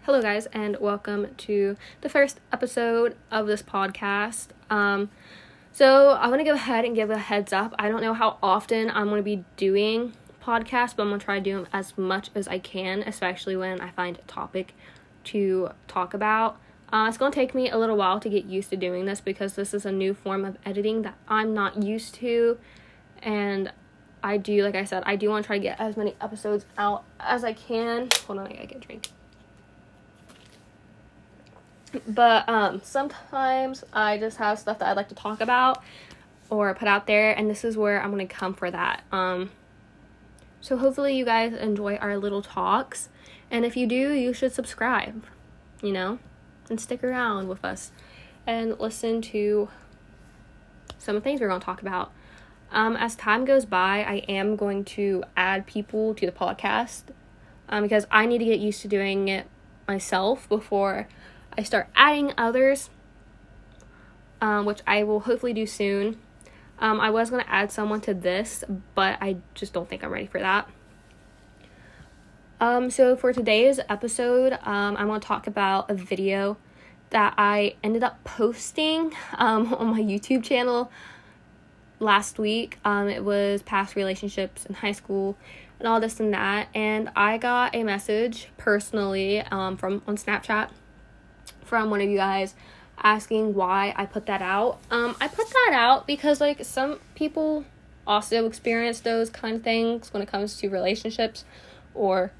hello guys and welcome to the first episode of this podcast um so i want to go ahead and give a heads up i don't know how often i'm going to be doing podcasts but i'm going to try to do them as much as i can especially when i find a topic to talk about uh, it's going to take me a little while to get used to doing this because this is a new form of editing that i'm not used to and I do, like I said, I do want to try to get as many episodes out as I can. Hold on, I gotta get a drink. But um, sometimes I just have stuff that I'd like to talk about or put out there, and this is where I'm gonna come for that. Um, so hopefully you guys enjoy our little talks, and if you do, you should subscribe, you know, and stick around with us and listen to some of the things we're gonna talk about. Um, as time goes by, I am going to add people to the podcast um, because I need to get used to doing it myself before I start adding others, um, which I will hopefully do soon. Um, I was going to add someone to this, but I just don't think I'm ready for that. Um, so for today's episode, um, I'm going to talk about a video that I ended up posting um, on my YouTube channel last week. Um, it was past relationships in high school and all this and that. And I got a message personally um, from on Snapchat from one of you guys asking why I put that out. Um, I put that out because like some people also experience those kind of things when it comes to relationships or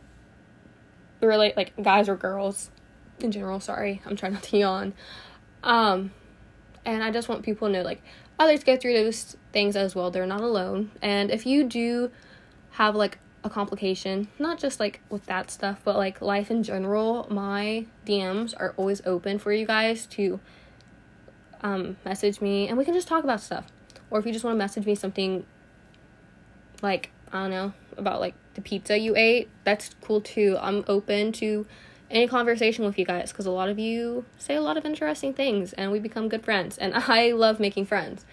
relate like guys or girls in general. Sorry, I'm trying not to yawn. Um, and I just want people to know like others go through those things as well. They're not alone. And if you do have like a complication, not just like with that stuff, but like life in general, my DMs are always open for you guys to um, message me and we can just talk about stuff. Or if you just want to message me something like, I don't know, about like the pizza you ate, that's cool too. I'm open to any conversation with you guys because a lot of you say a lot of interesting things and we become good friends and I love making friends.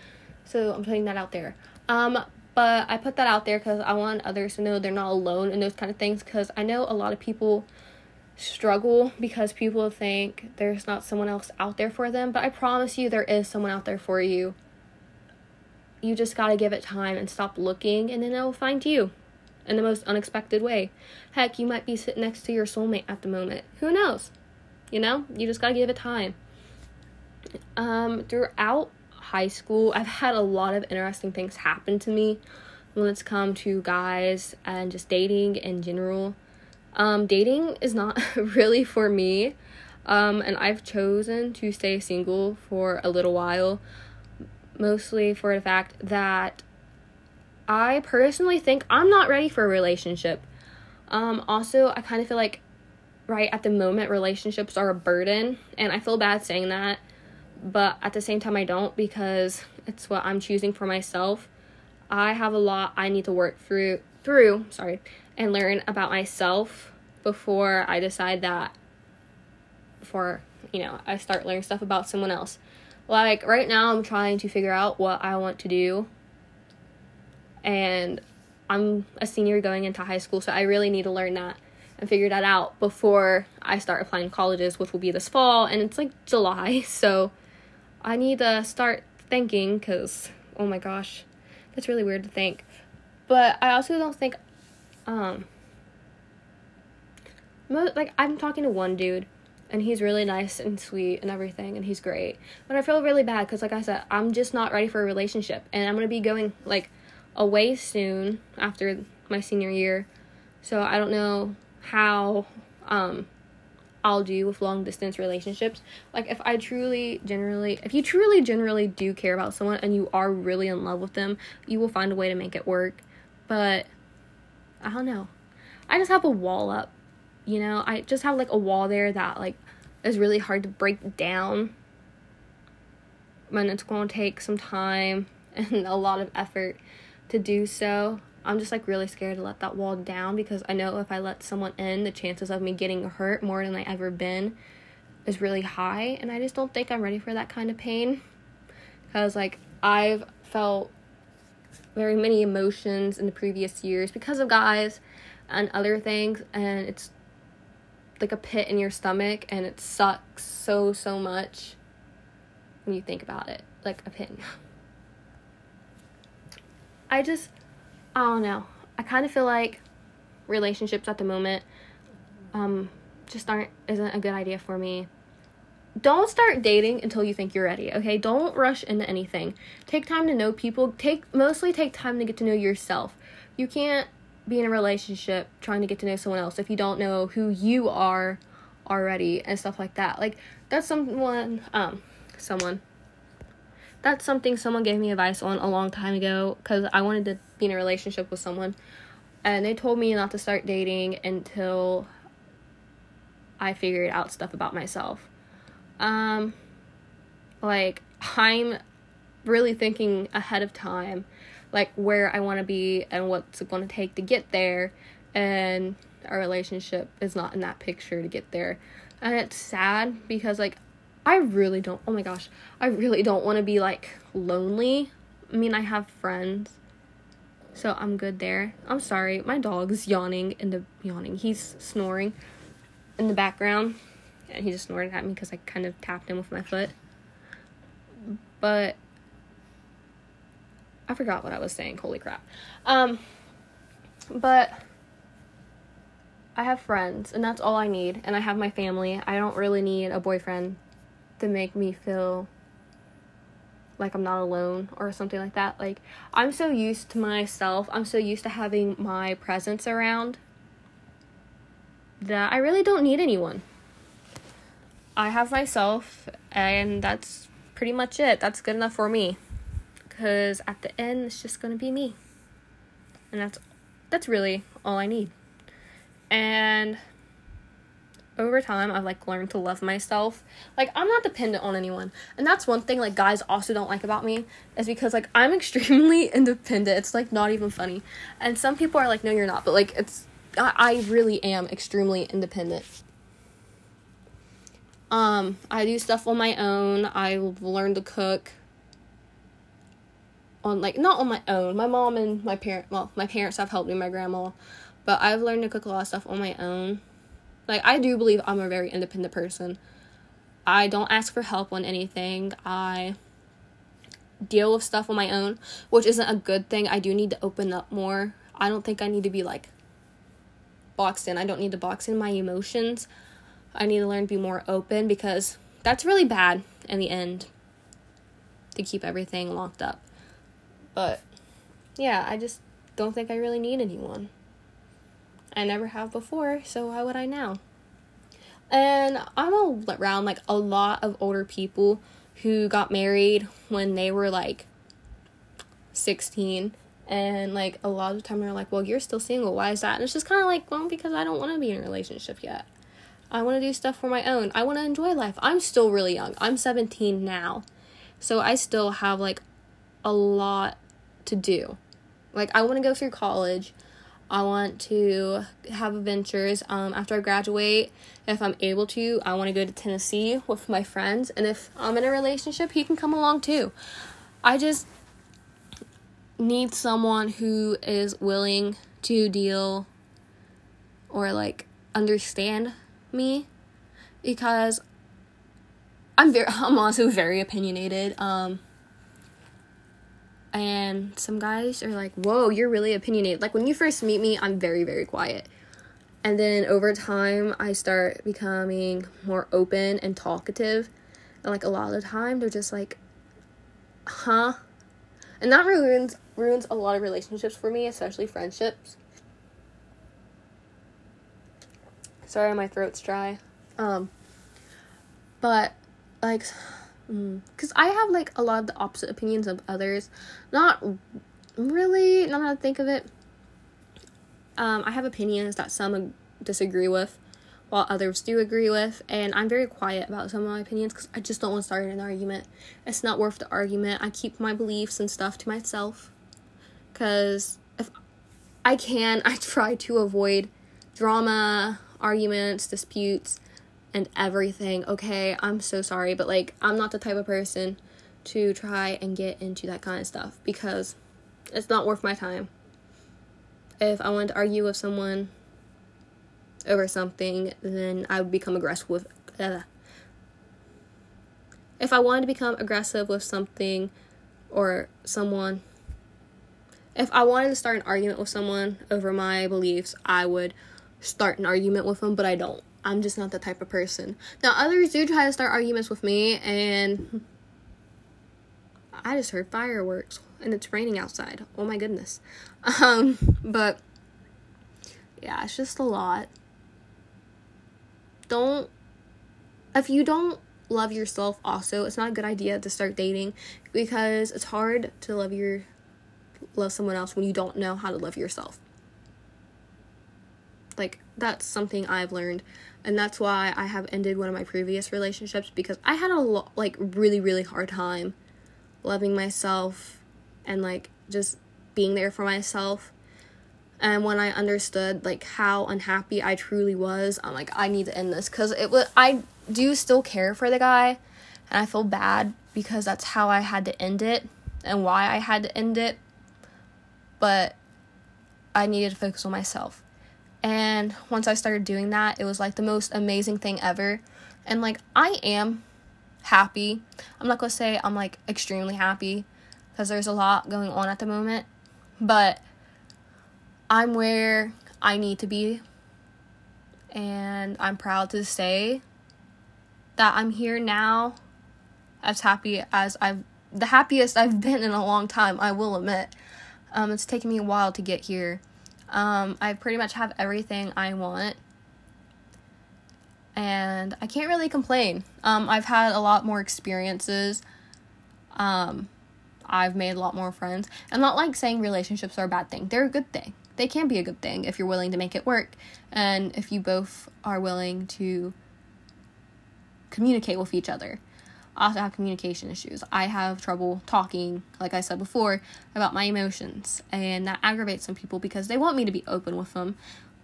So I'm putting that out there. Um but I put that out there cuz I want others to know they're not alone in those kind of things cuz I know a lot of people struggle because people think there's not someone else out there for them, but I promise you there is someone out there for you. You just got to give it time and stop looking and then it'll find you in the most unexpected way. Heck, you might be sitting next to your soulmate at the moment. Who knows? You know, you just gotta give it time. Um, throughout high school, I've had a lot of interesting things happen to me when it's come to guys and just dating in general. Um, dating is not really for me. Um, and I've chosen to stay single for a little while, mostly for the fact that I personally think I'm not ready for a relationship. Um, also, I kind of feel like right at the moment relationships are a burden, and I feel bad saying that, but at the same time, I don't because it's what I'm choosing for myself. I have a lot I need to work through through, sorry, and learn about myself before I decide that before, you know, I start learning stuff about someone else. Like right now I'm trying to figure out what I want to do and I'm a senior going into high school, so I really need to learn that and figure that out before I start applying colleges, which will be this fall, and it's like July, so I need to start thinking because oh my gosh, that's really weird to think. But I also don't think, um, mo- like I'm talking to one dude, and he's really nice and sweet and everything, and he's great. But I feel really bad because, like I said, I'm just not ready for a relationship, and I'm gonna be going like away soon after my senior year. So I don't know how um I'll do with long distance relationships. Like if I truly generally if you truly generally do care about someone and you are really in love with them, you will find a way to make it work. But I don't know. I just have a wall up. You know, I just have like a wall there that like is really hard to break down. And it's going to take some time and a lot of effort to do so. I'm just like really scared to let that wall down because I know if I let someone in, the chances of me getting hurt more than I ever been is really high, and I just don't think I'm ready for that kind of pain. Because like I've felt very many emotions in the previous years because of guys and other things, and it's like a pit in your stomach and it sucks so so much when you think about it like a pit i just i don't know. I kind of feel like relationships at the moment um just aren't isn't a good idea for me. Don't start dating until you think you're ready okay? Don't rush into anything. Take time to know people take mostly take time to get to know yourself. You can't be in a relationship trying to get to know someone else if you don't know who you are already and stuff like that. Like that's someone um someone that's something someone gave me advice on a long time ago cuz I wanted to be in a relationship with someone. And they told me not to start dating until I figured out stuff about myself. Um like I'm really thinking ahead of time like where I want to be and what's it going to take to get there. And our relationship is not in that picture to get there. And it's sad because like I really don't oh my gosh I really don't want to be like lonely I mean I have friends so I'm good there I'm sorry my dog's yawning in the yawning he's snoring in the background and he just snorted at me because I kind of tapped him with my foot but I forgot what I was saying. Holy crap. Um, but I have friends, and that's all I need. And I have my family. I don't really need a boyfriend to make me feel like I'm not alone or something like that. Like, I'm so used to myself, I'm so used to having my presence around that I really don't need anyone. I have myself, and that's pretty much it. That's good enough for me because at the end it's just to be me. And that's that's really all I need. And over time I've like learned to love myself. Like I'm not dependent on anyone. And that's one thing like guys also don't like about me is because like I'm extremely independent. It's like not even funny. And some people are like no you're not, but like it's I, I really am extremely independent. Um I do stuff on my own. I've learned to cook on like not on my own. My mom and my parent well, my parents have helped me, my grandma, but I've learned to cook a lot of stuff on my own. Like I do believe I'm a very independent person. I don't ask for help on anything. I deal with stuff on my own, which isn't a good thing. I do need to open up more. I don't think I need to be like boxed in. I don't need to box in my emotions. I need to learn to be more open because that's really bad in the end to keep everything locked up. But yeah, I just don't think I really need anyone. I never have before, so why would I now? And I'm around like a lot of older people who got married when they were like 16 and like a lot of the time they're like well you're still single why is that and it's just kind of like well because i don't want to be in a relationship yet i want to do stuff for my own i want to enjoy life i'm still really young i'm 17 now so i still have like a lot to do. Like I want to go through college. I want to have adventures um, after I graduate. If I'm able to, I want to go to Tennessee with my friends. And if I'm in a relationship, he can come along too. I just need someone who is willing to deal or like understand me because I'm very I'm also very opinionated. Um and some guys are like, "Whoa, you're really opinionated." Like when you first meet me, I'm very very quiet. And then over time, I start becoming more open and talkative. And like a lot of the time, they're just like, "Huh?" And that ruins ruins a lot of relationships for me, especially friendships. Sorry, my throat's dry. Um but like because mm. I have like a lot of the opposite opinions of others. Not really, now that I think of it. Um, I have opinions that some disagree with, while others do agree with, and I'm very quiet about some of my opinions because I just don't want to start an argument. It's not worth the argument. I keep my beliefs and stuff to myself because if I can, I try to avoid drama, arguments, disputes and everything. Okay, I'm so sorry, but like I'm not the type of person to try and get into that kind of stuff because it's not worth my time. If I wanted to argue with someone over something, then I would become aggressive with. Uh, if I wanted to become aggressive with something or someone, if I wanted to start an argument with someone over my beliefs, I would start an argument with them, but I don't. I'm just not the type of person. Now, others do try to start arguments with me, and I just heard fireworks, and it's raining outside. Oh my goodness. Um, but yeah, it's just a lot. Don't, if you don't love yourself, also, it's not a good idea to start dating because it's hard to love your love someone else when you don't know how to love yourself. Like that's something I've learned and that's why I have ended one of my previous relationships because I had a lot like really really hard time loving myself and like just being there for myself. And when I understood like how unhappy I truly was, I'm like I need to end this cuz it was I do still care for the guy and I feel bad because that's how I had to end it and why I had to end it. But I needed to focus on myself. And once I started doing that, it was like the most amazing thing ever. And like, I am happy. I'm not gonna say I'm like extremely happy because there's a lot going on at the moment, but I'm where I need to be. And I'm proud to say that I'm here now as happy as I've the happiest I've been in a long time, I will admit. Um, it's taken me a while to get here um, I pretty much have everything I want. And I can't really complain. Um, I've had a lot more experiences. Um, I've made a lot more friends. I'm not like saying relationships are a bad thing. They're a good thing. They can be a good thing if you're willing to make it work and if you both are willing to communicate with each other. I also have communication issues. I have trouble talking, like I said before, about my emotions, and that aggravates some people because they want me to be open with them.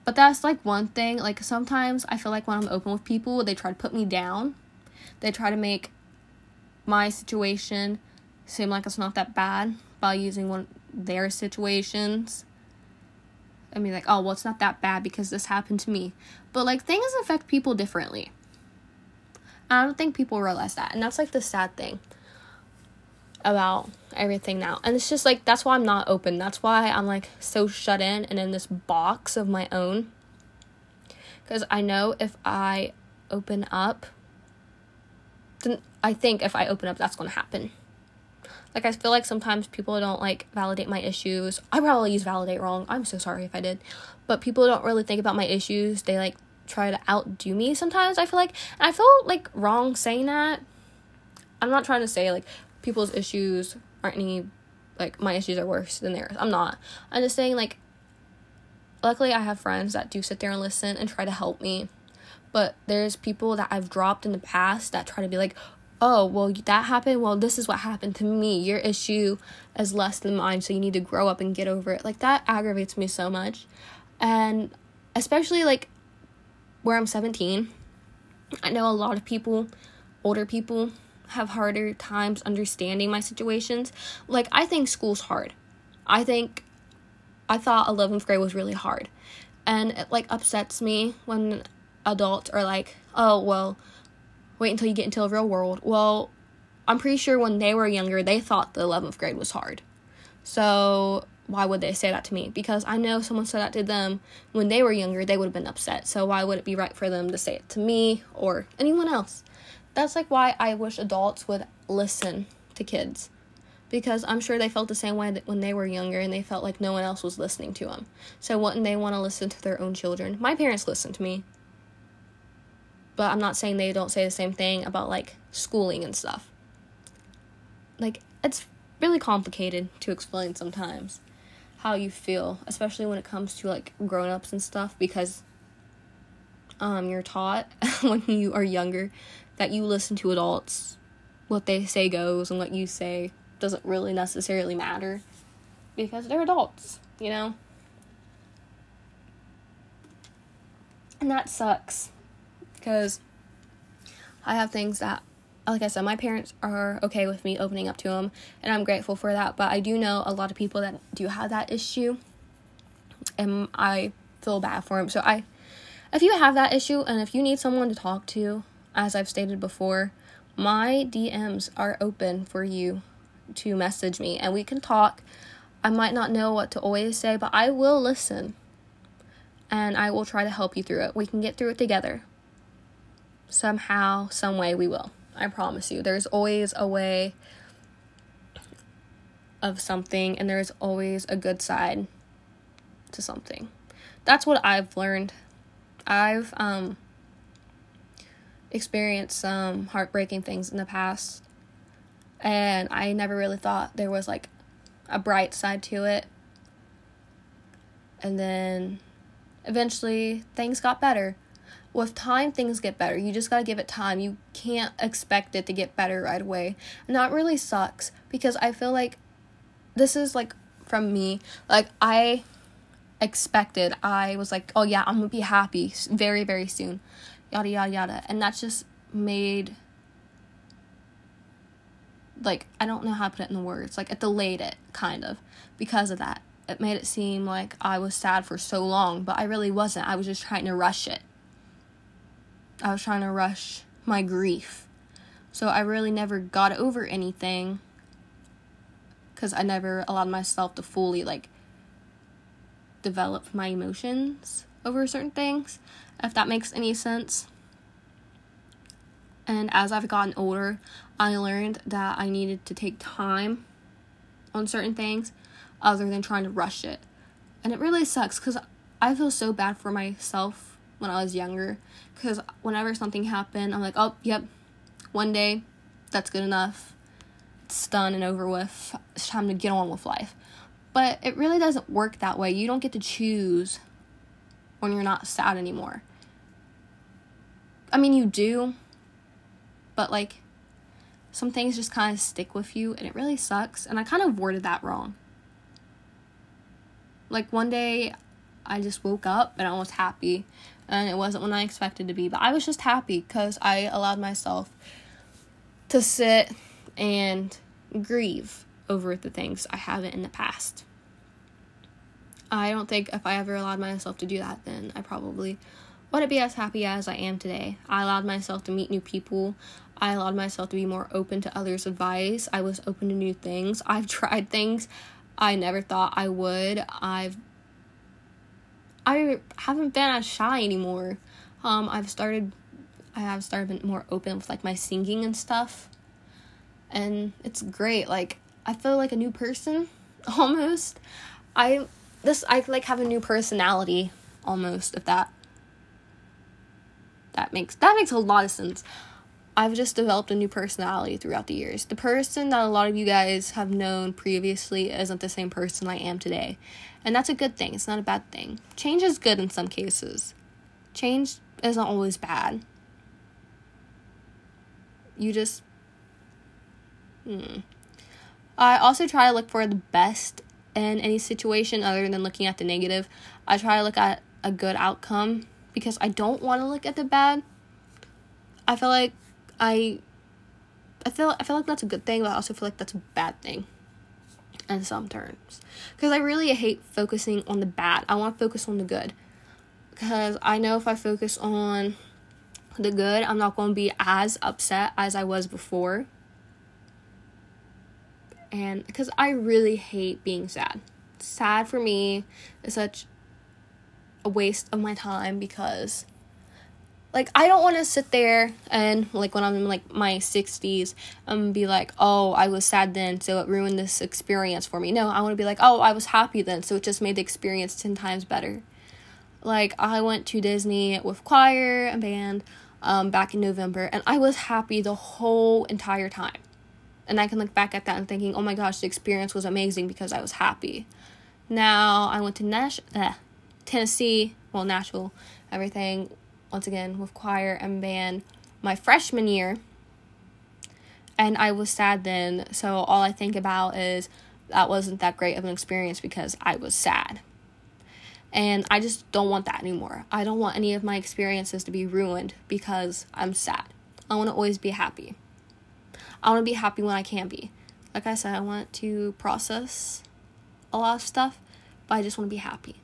But that's like one thing. Like sometimes I feel like when I'm open with people, they try to put me down. They try to make my situation seem like it's not that bad by using one their situations. I mean, like, oh, well, it's not that bad because this happened to me. But like, things affect people differently. I don't think people realize that. And that's like the sad thing about everything now. And it's just like that's why I'm not open. That's why I'm like so shut in and in this box of my own. Cuz I know if I open up then I think if I open up that's going to happen. Like I feel like sometimes people don't like validate my issues. I probably use validate wrong. I'm so sorry if I did. But people don't really think about my issues. They like try to outdo me sometimes i feel like. And i feel like wrong saying that. I'm not trying to say like people's issues aren't any like my issues are worse than theirs. I'm not. I'm just saying like luckily i have friends that do sit there and listen and try to help me. But there's people that i've dropped in the past that try to be like oh well that happened. Well this is what happened to me. Your issue is less than mine so you need to grow up and get over it. Like that aggravates me so much. And especially like where I'm 17, I know a lot of people, older people, have harder times understanding my situations. Like, I think school's hard. I think, I thought 11th grade was really hard. And it, like, upsets me when adults are like, oh, well, wait until you get into the real world. Well, I'm pretty sure when they were younger, they thought the 11th grade was hard. So, why would they say that to me? Because I know someone said that to them when they were younger, they would have been upset. So why would it be right for them to say it to me or anyone else? That's like why I wish adults would listen to kids. Because I'm sure they felt the same way when they were younger and they felt like no one else was listening to them. So wouldn't they want to listen to their own children? My parents listen to me. But I'm not saying they don't say the same thing about like schooling and stuff. Like it's really complicated to explain sometimes how you feel, especially when it comes to like grown ups and stuff, because um, you're taught when you are younger that you listen to adults. What they say goes, and what you say doesn't really necessarily matter because they're adults, you know? And that sucks because I have things that like I said, my parents are okay with me opening up to them, and I'm grateful for that. But I do know a lot of people that do have that issue, and I feel bad for them. So I, if you have that issue and if you need someone to talk to, as I've stated before, my DMs are open for you to message me and we can talk. I might not know what to always say, but I will listen and I will try to help you through it. We can get through it together. Somehow, some way, we will. I promise you. There's always a way of something, and there's always a good side to something. That's what I've learned. I've um, experienced some heartbreaking things in the past, and I never really thought there was like a bright side to it. And then eventually things got better. With time, things get better. You just gotta give it time. You can't expect it to get better right away. And that really sucks because I feel like this is like from me. Like, I expected, I was like, oh yeah, I'm gonna be happy very, very soon. Yada, yada, yada. And that's just made like I don't know how to put it in the words. Like it delayed it kind of because of that it made it seem like I was sad for so long, but I really wasn't. I was just trying to rush it. I was trying to rush my grief. So I really never got over anything because I never allowed myself to fully like develop my emotions over certain things, if that makes any sense. And as I've gotten older, I learned that I needed to take time on certain things other than trying to rush it. And it really sucks because I feel so bad for myself when I was younger. Because whenever something happened, I'm like, oh, yep, one day, that's good enough. It's done and over with. It's time to get on with life. But it really doesn't work that way. You don't get to choose when you're not sad anymore. I mean, you do, but like, some things just kind of stick with you, and it really sucks. And I kind of worded that wrong. Like one day I just woke up and I was happy and it wasn't when I expected to be, but I was just happy cuz I allowed myself to sit and grieve over the things I haven't in the past. I don't think if I ever allowed myself to do that, then I probably wouldn't be as happy as I am today. I allowed myself to meet new people. I allowed myself to be more open to others' advice. I was open to new things. I've tried things I never thought I would. I've I haven't been as shy anymore. Um, I've started I have started more open with like my singing and stuff. And it's great. Like I feel like a new person almost. I this I like have a new personality almost if that that makes that makes a lot of sense. I've just developed a new personality throughout the years. The person that a lot of you guys have known previously isn't the same person I am today. And that's a good thing, it's not a bad thing. Change is good in some cases, change isn't always bad. You just. Hmm. I also try to look for the best in any situation other than looking at the negative. I try to look at a good outcome because I don't want to look at the bad. I feel like I I feel I feel like that's a good thing, but I also feel like that's a bad thing in some terms. Because I really hate focusing on the bad. I want to focus on the good. Because I know if I focus on the good, I'm not going to be as upset as I was before. And because I really hate being sad. Sad for me is such a waste of my time because like I don't want to sit there and like when I'm in like my 60s and be like, "Oh, I was sad then, so it ruined this experience for me." No, I want to be like, "Oh, I was happy then, so it just made the experience 10 times better." Like I went to Disney with choir and band um, back in November and I was happy the whole entire time. And I can look back at that and thinking, "Oh my gosh, the experience was amazing because I was happy." Now, I went to Nash uh, Tennessee, well, Nashville, everything once again with choir and band my freshman year. And I was sad then, so all I think about is that wasn't that great of an experience because I was sad. And I just don't want that anymore. I don't want any of my experiences to be ruined because I'm sad. I want to always be happy. I want to be happy when I can be. Like I said, I want to process a lot of stuff, but I just want to be happy.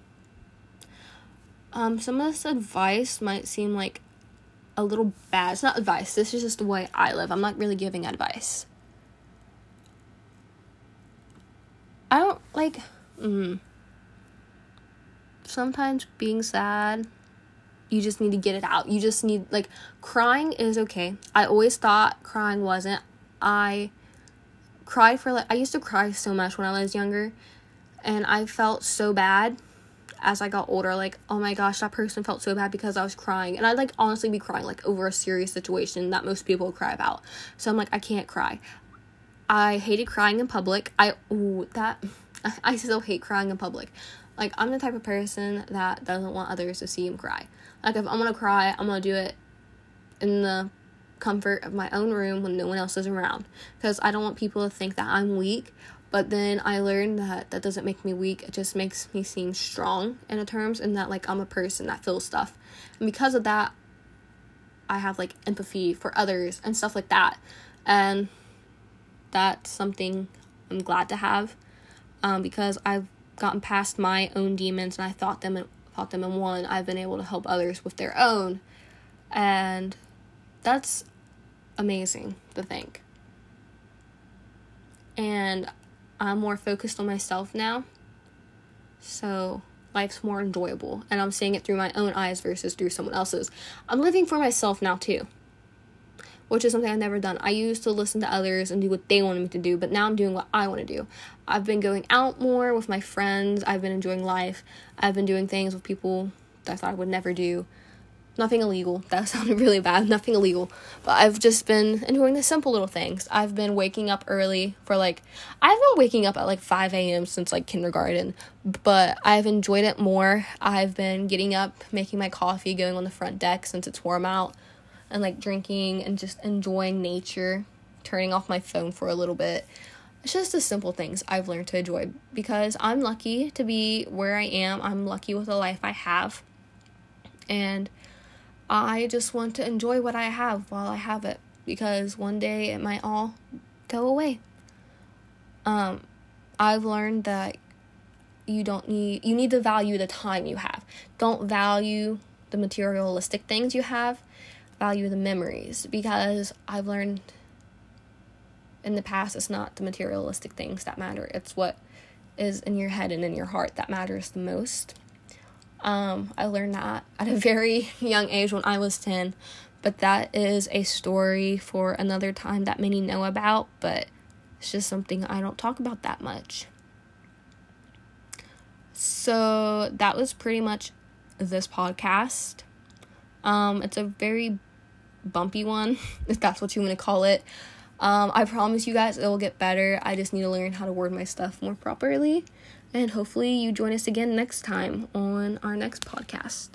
Um, some of this advice might seem like a little bad. It's not advice. This is just the way I live. I'm not really giving advice. I don't like. Mm, sometimes being sad, you just need to get it out. You just need like crying is okay. I always thought crying wasn't. I cried for like I used to cry so much when I was younger, and I felt so bad as I got older, like, oh my gosh, that person felt so bad because I was crying. And I'd like honestly be crying like over a serious situation that most people cry about. So I'm like, I can't cry. I hated crying in public. I ooh, that I still hate crying in public. Like I'm the type of person that doesn't want others to see him cry. Like if I'm gonna cry, I'm gonna do it in the comfort of my own room when no one else is around because I don't want people to think that I'm weak but then I learned that that doesn't make me weak. It just makes me seem strong in a terms and that like I'm a person that feels stuff. And because of that, I have like empathy for others and stuff like that. And that's something I'm glad to have. Um, because I've gotten past my own demons and I thought them and thought them in one. I've been able to help others with their own. And that's amazing to think. And I'm more focused on myself now. So life's more enjoyable. And I'm seeing it through my own eyes versus through someone else's. I'm living for myself now too. Which is something I've never done. I used to listen to others and do what they wanted me to do, but now I'm doing what I want to do. I've been going out more with my friends. I've been enjoying life. I've been doing things with people that I thought I would never do nothing illegal. That sounded really bad. Nothing illegal. But I've just been enjoying the simple little things. I've been waking up early for like, I've been waking up at like 5 a.m. since like kindergarten, but I've enjoyed it more. I've been getting up, making my coffee, going on the front deck since it's warm out, and like drinking and just enjoying nature, turning off my phone for a little bit. It's just the simple things I've learned to enjoy because I'm lucky to be where I am. I'm lucky with the life I have. And I just want to enjoy what I have while I have it because one day it might all go away. Um, I've learned that you don't need you need to value the time you have. Don't value the materialistic things you have. Value the memories because I've learned in the past it's not the materialistic things that matter. It's what is in your head and in your heart that matters the most. Um, I learned that at a very young age when I was 10, but that is a story for another time that many know about, but it's just something I don't talk about that much. So that was pretty much this podcast. Um, it's a very bumpy one, if that's what you want to call it. Um, I promise you guys it will get better. I just need to learn how to word my stuff more properly. And hopefully, you join us again next time on our next podcast.